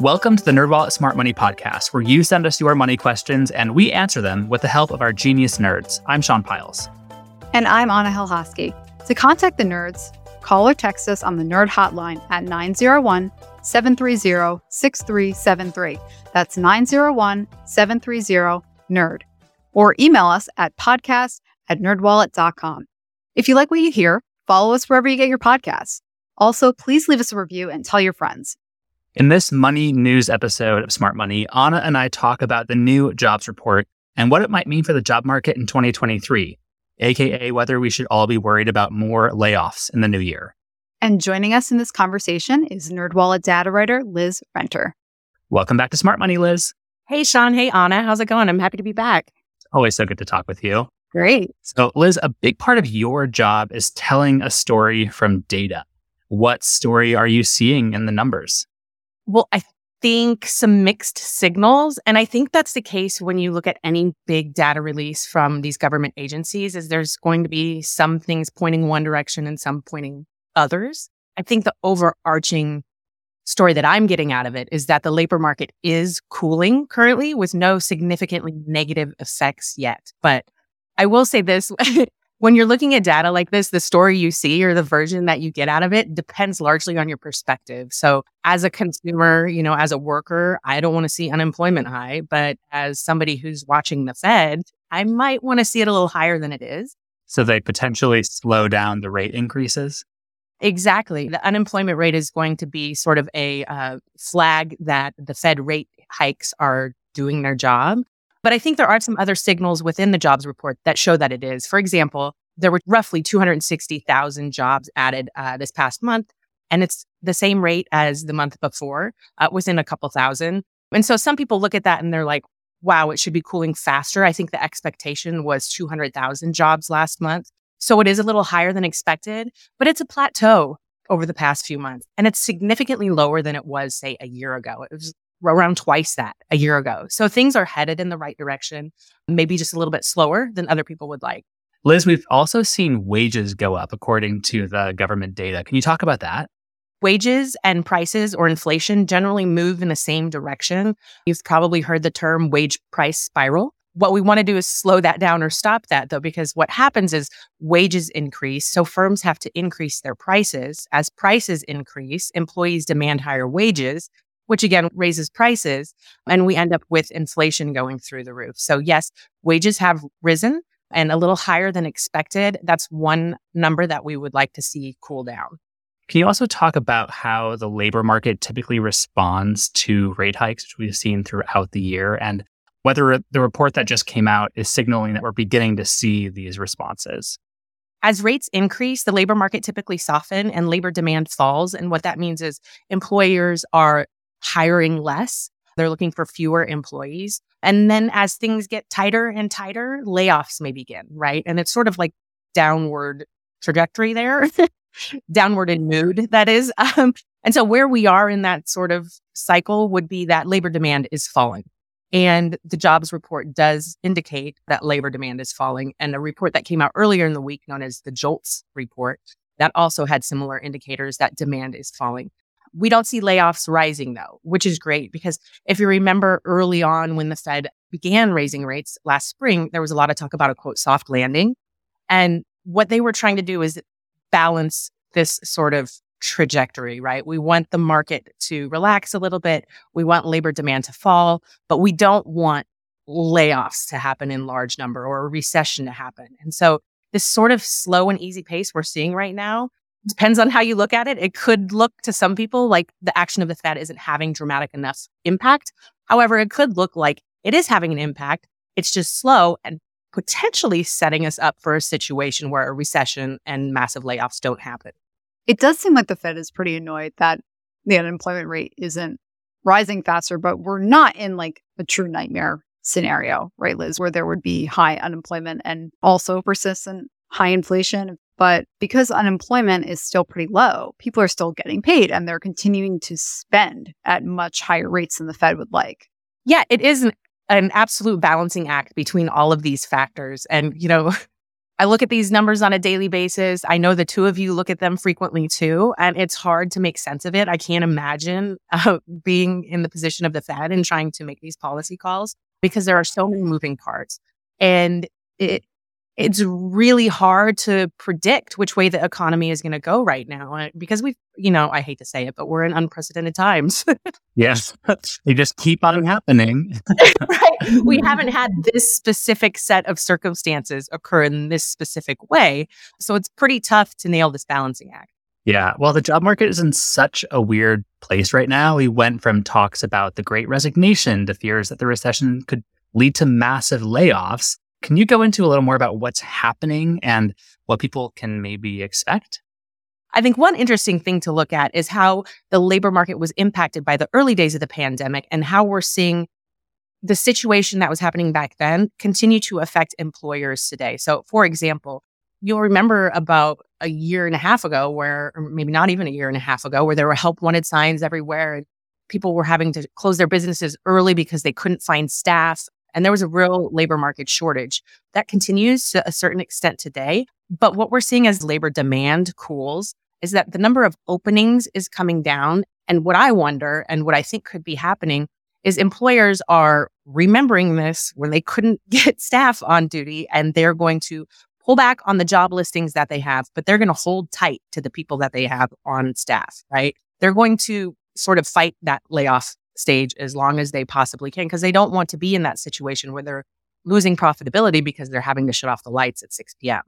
Welcome to the NerdWallet Smart Money Podcast, where you send us your money questions and we answer them with the help of our genius nerds. I'm Sean Pyles. And I'm Anna Helhoski. To contact the nerds, call or text us on the Nerd Hotline at 901 730 6373. That's 901 730 NERD. Or email us at podcast at nerdwallet.com. If you like what you hear, follow us wherever you get your podcasts. Also, please leave us a review and tell your friends. In this money news episode of Smart Money, Anna and I talk about the new jobs report and what it might mean for the job market in 2023, aka whether we should all be worried about more layoffs in the new year. And joining us in this conversation is NerdWallet data writer Liz Renter. Welcome back to Smart Money, Liz. Hey, Sean. Hey, Anna. How's it going? I'm happy to be back. Always so good to talk with you. Great. So, Liz, a big part of your job is telling a story from data. What story are you seeing in the numbers? Well, I think some mixed signals. And I think that's the case when you look at any big data release from these government agencies is there's going to be some things pointing one direction and some pointing others. I think the overarching story that I'm getting out of it is that the labor market is cooling currently with no significantly negative effects yet. But I will say this when you're looking at data like this, the story you see or the version that you get out of it depends largely on your perspective. So, as a consumer, you know, as a worker, I don't want to see unemployment high, but as somebody who's watching the Fed, I might want to see it a little higher than it is. So, they potentially slow down the rate increases? Exactly. The unemployment rate is going to be sort of a uh, flag that the Fed rate hikes are doing their job. But I think there are some other signals within the jobs report that show that it is. For example, there were roughly 260,000 jobs added uh, this past month, and it's the same rate as the month before, uh, within a couple thousand. And so some people look at that and they're like, wow, it should be cooling faster. I think the expectation was 200,000 jobs last month. So it is a little higher than expected, but it's a plateau over the past few months. And it's significantly lower than it was, say, a year ago. It was around twice that a year ago. So things are headed in the right direction, maybe just a little bit slower than other people would like. Liz, we've also seen wages go up according to the government data. Can you talk about that? Wages and prices or inflation generally move in the same direction. You've probably heard the term wage price spiral. What we want to do is slow that down or stop that, though, because what happens is wages increase. So firms have to increase their prices. As prices increase, employees demand higher wages which again raises prices. And we end up with inflation going through the roof. So, yes, wages have risen and a little higher than expected. That's one number that we would like to see cool down. Can you also talk about how the labor market typically responds to rate hikes, which we've seen throughout the year, and whether the report that just came out is signaling that we're beginning to see these responses? As rates increase, the labor market typically soften and labor demand falls. And what that means is employers are hiring less. They're looking for fewer employees. And then as things get tighter and tighter, layoffs may begin, right? And it's sort of like downward trajectory there, downward in mood, that is. Um, and so where we are in that sort of cycle would be that labor demand is falling. And the jobs report does indicate that labor demand is falling. And a report that came out earlier in the week, known as the JOLTS report, that also had similar indicators that demand is falling. We don't see layoffs rising though, which is great because if you remember early on when the Fed began raising rates last spring, there was a lot of talk about a quote soft landing. And what they were trying to do is balance this sort of trajectory, right? We want the market to relax a little bit. We want labor demand to fall, but we don't want layoffs to happen in large number or a recession to happen. And so this sort of slow and easy pace we're seeing right now depends on how you look at it. It could look to some people like the action of the Fed isn't having dramatic enough impact. However, it could look like it is having an impact. It's just slow and potentially setting us up for a situation where a recession and massive layoffs don't happen. It does seem like the Fed is pretty annoyed that the unemployment rate isn't rising faster, but we're not in like a true nightmare scenario, right, Liz, where there would be high unemployment and also persistent high inflation. But because unemployment is still pretty low, people are still getting paid and they're continuing to spend at much higher rates than the Fed would like. Yeah, it is an, an absolute balancing act between all of these factors. And, you know, I look at these numbers on a daily basis. I know the two of you look at them frequently too, and it's hard to make sense of it. I can't imagine uh, being in the position of the Fed and trying to make these policy calls because there are so many moving parts. And it, it's really hard to predict which way the economy is going to go right now uh, because we you know i hate to say it but we're in unprecedented times. Yes. They just keep on happening. Right. We haven't had this specific set of circumstances occur in this specific way so it's pretty tough to nail this balancing act. Yeah well the job market is in such a weird place right now. We went from talks about the great resignation to fears that the recession could lead to massive layoffs can you go into a little more about what's happening and what people can maybe expect? I think one interesting thing to look at is how the labor market was impacted by the early days of the pandemic and how we're seeing the situation that was happening back then continue to affect employers today. So, for example, you'll remember about a year and a half ago, where, maybe not even a year and a half ago, where there were help wanted signs everywhere and people were having to close their businesses early because they couldn't find staff and there was a real labor market shortage. That continues to a certain extent today. But what we're seeing as labor demand cools is that the number of openings is coming down. And what I wonder and what I think could be happening is employers are remembering this when they couldn't get staff on duty and they're going to pull back on the job listings that they have, but they're going to hold tight to the people that they have on staff, right? They're going to sort of fight that layoff stage as long as they possibly can because they don't want to be in that situation where they're losing profitability because they're having to shut off the lights at 6 p.m.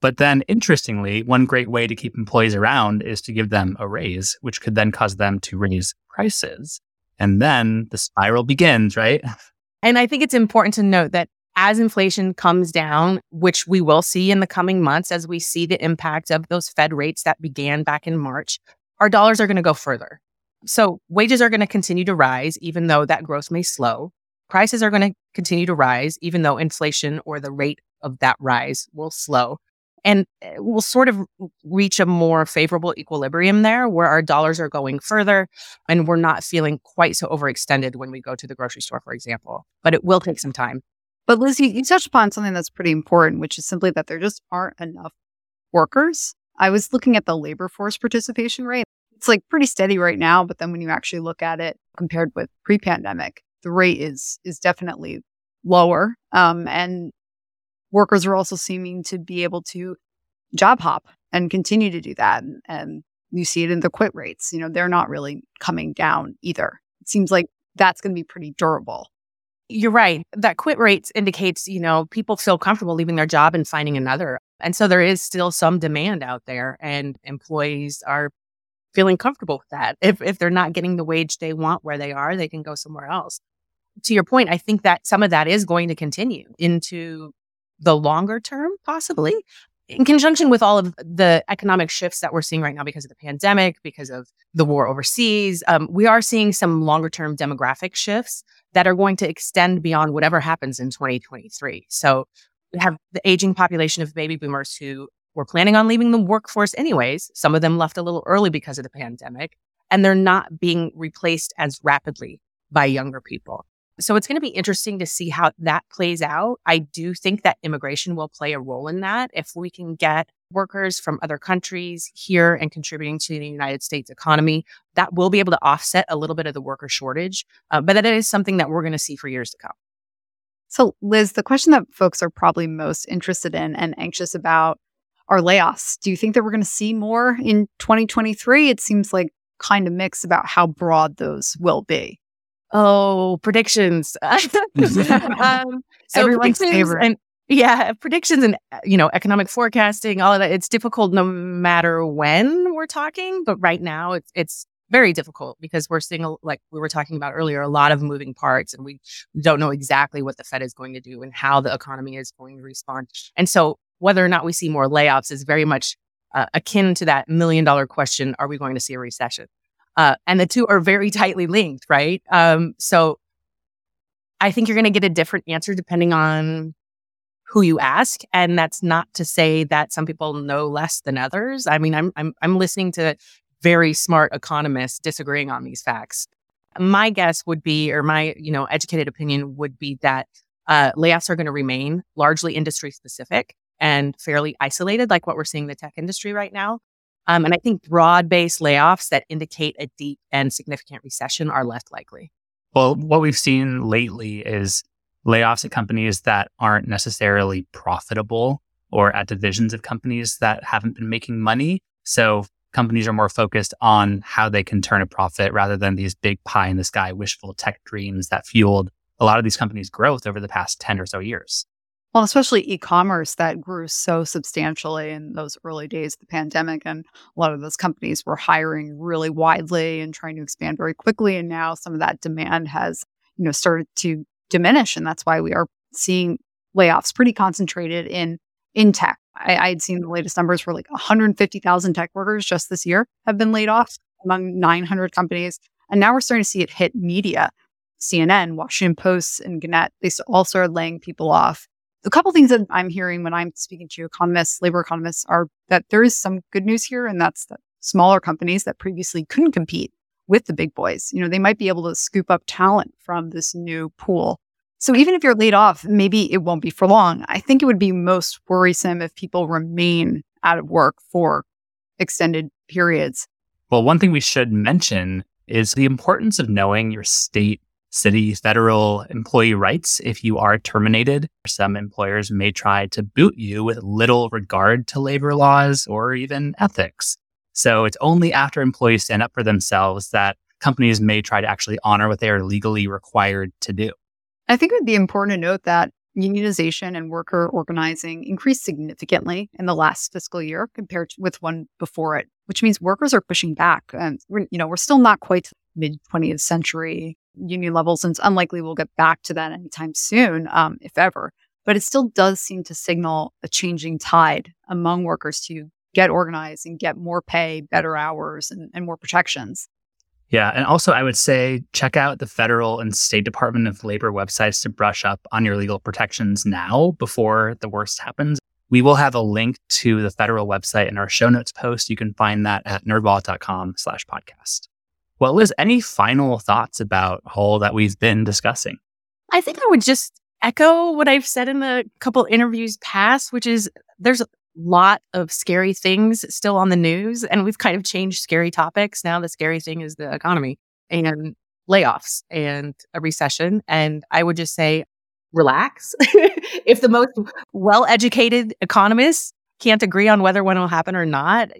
But then, interestingly, one great way to keep employees around is to give them a raise, which could then cause them to raise prices. And then the spiral begins, right? And I think it's important to note that as inflation comes down, which we will see in the coming months as we see the impact of those Fed rates that began back in March, our dollars are going to go further. So wages are going to continue to rise, even though that growth may slow. Prices are going to continue to rise, even though inflation or the rate of that rise will slow. And eh, we'll sort of reach a more favorable equilibrium there where our dollars are going further and we're not feeling quite so overextended when we go to the grocery store, for example. But it will take some time. But Liz, you, you touched upon something that's pretty important, which is simply that there just aren't enough workers. I was looking at the labor force participation rate it's like pretty steady right now, but then when you actually look at it compared with pre-pandemic, the rate is is definitely lower. Um, and workers are also seeming to be able to job hop and continue to do that. And, and you see it in the quit rates. You know, they're not really coming down either. It seems like that's going to be pretty durable. You're right. That quit rates indicates, you know, people feel comfortable leaving their job and finding another. And so there is still some demand out there and employees are feeling comfortable with that. If if they're not getting the wage they want where they are, they can go somewhere else. To your point, I think that some of that is going to continue into the longer term, possibly in conjunction with all of the economic shifts that we're seeing right now because of the pandemic, because of the war overseas, um, we are seeing some longer term demographic shifts that are going to extend beyond whatever happens in 2023. So we have the aging population of baby boomers who were planning on leaving the workforce anyways. Some of them left a little early because of the pandemic, and they're not being replaced as rapidly by younger people. So it's going to be interesting to see how that plays out. I do think that immigration will play a role in that. If we can get workers from other countries here and contributing to the United States economy, that will be able to offset a little bit of the worker shortage. Uh, but that is something that we're going to see for years to come. So, Liz, the question that folks are probably most interested in and anxious about are layoffs. Do you think that we're going to see more in 2023? It seems like kind of mixed about how broad those will be. Oh, predictions. um, so Everyone's favorite. And, yeah, predictions and you know economic forecasting, all of that. It's difficult no matter when we're talking, but right now it's it's very difficult because we're seeing like we were talking about earlier a lot of moving parts and we don't know exactly what the fed is going to do and how the economy is going to respond and so whether or not we see more layoffs is very much uh, akin to that million dollar question are we going to see a recession? Uh, and the two are very tightly linked, right? Um, so I think you're going to get a different answer depending on who you ask. And that's not to say that some people know less than others. I mean, I'm, I'm, I'm listening to very smart economists disagreeing on these facts. My guess would be, or my, you know, educated opinion would be that uh, layoffs are going to remain largely industry specific and fairly isolated, like what we're seeing in the tech industry right now. Um, and I think broad based layoffs that indicate a deep and significant recession are less likely. Well, what we've seen lately is layoffs at companies that aren't necessarily profitable or at divisions of companies that haven't been making money. So companies are more focused on how they can turn a profit rather than these big pie in the sky wishful tech dreams that fueled a lot of these companies' growth over the past 10 or so years. Well, especially e commerce that grew so substantially in those early days of the pandemic. And a lot of those companies were hiring really widely and trying to expand very quickly. And now some of that demand has, you know, started to diminish. And that's why we are seeing layoffs pretty concentrated in in tech. I, had seen the latest numbers for like 150,000 tech workers just this year have been laid off among 900 companies. And now we're starting to see it hit media. CNN, Washington Post, and Gannett, they all started laying people off a couple things that I'm hearing when I'm speaking to economists, labor economists, are that there is some good news here, and that's that smaller companies that previously couldn't compete with the big boys, you know, they might be able to scoop up talent from this new pool. So even if you're laid off, maybe it won't be for long. I think it would be most worrisome if people remain out of work for extended periods. Well, one thing we should mention is the importance of knowing your state city, federal employee rights if you are terminated. Some employers may try to boot you with little regard to labor laws or even ethics. So it's only after employees stand up for themselves that companies may try to actually honor what they are legally required to do. I think it would be important to note that unionization and worker organizing increased significantly in the last fiscal year compared with one before it, which means workers are pushing back. And you know, we're still not quite mid 20th century union levels, and it's unlikely we'll get back to that anytime soon, um, if ever. But it still does seem to signal a changing tide among workers to get organized and get more pay, better hours, and, and more protections. Yeah. And also, I would say check out the federal and state Department of Labor websites to brush up on your legal protections now before the worst happens. We will have a link to the federal website in our show notes post. You can find that at nerdwallet.com slash podcast. Well, Liz, any final thoughts about all that we've been discussing? I think I would just echo what I've said in the couple interviews past, which is there's a lot of scary things still on the news, and we've kind of changed scary topics. Now the scary thing is the economy and layoffs and a recession. And I would just say, relax. if the most well educated economists can't agree on whether one will happen or not,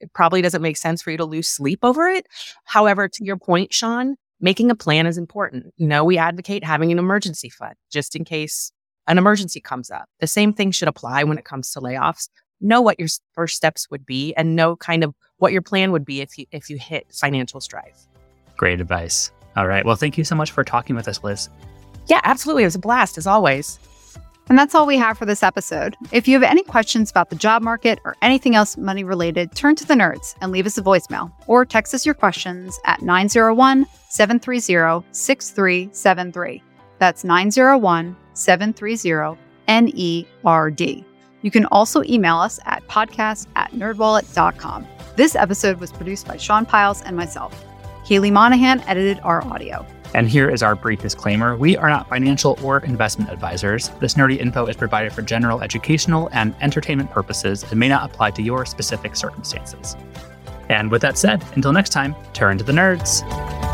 it probably doesn't make sense for you to lose sleep over it. However, to your point, Sean, making a plan is important. You know, we advocate having an emergency fund just in case an emergency comes up. The same thing should apply when it comes to layoffs. Know what your first steps would be and know kind of what your plan would be if you if you hit financial strife. Great advice. All right. Well, thank you so much for talking with us, Liz. Yeah, absolutely. It was a blast as always. And that's all we have for this episode. If you have any questions about the job market or anything else money related, turn to the nerds and leave us a voicemail or text us your questions at 901 730 6373. That's 901 730 NERD. You can also email us at podcast at nerdwallet.com. This episode was produced by Sean Pyles and myself. Haley Monahan edited our audio. And here is our brief disclaimer we are not financial or investment advisors. This nerdy info is provided for general educational and entertainment purposes and may not apply to your specific circumstances. And with that said, until next time, turn to the nerds.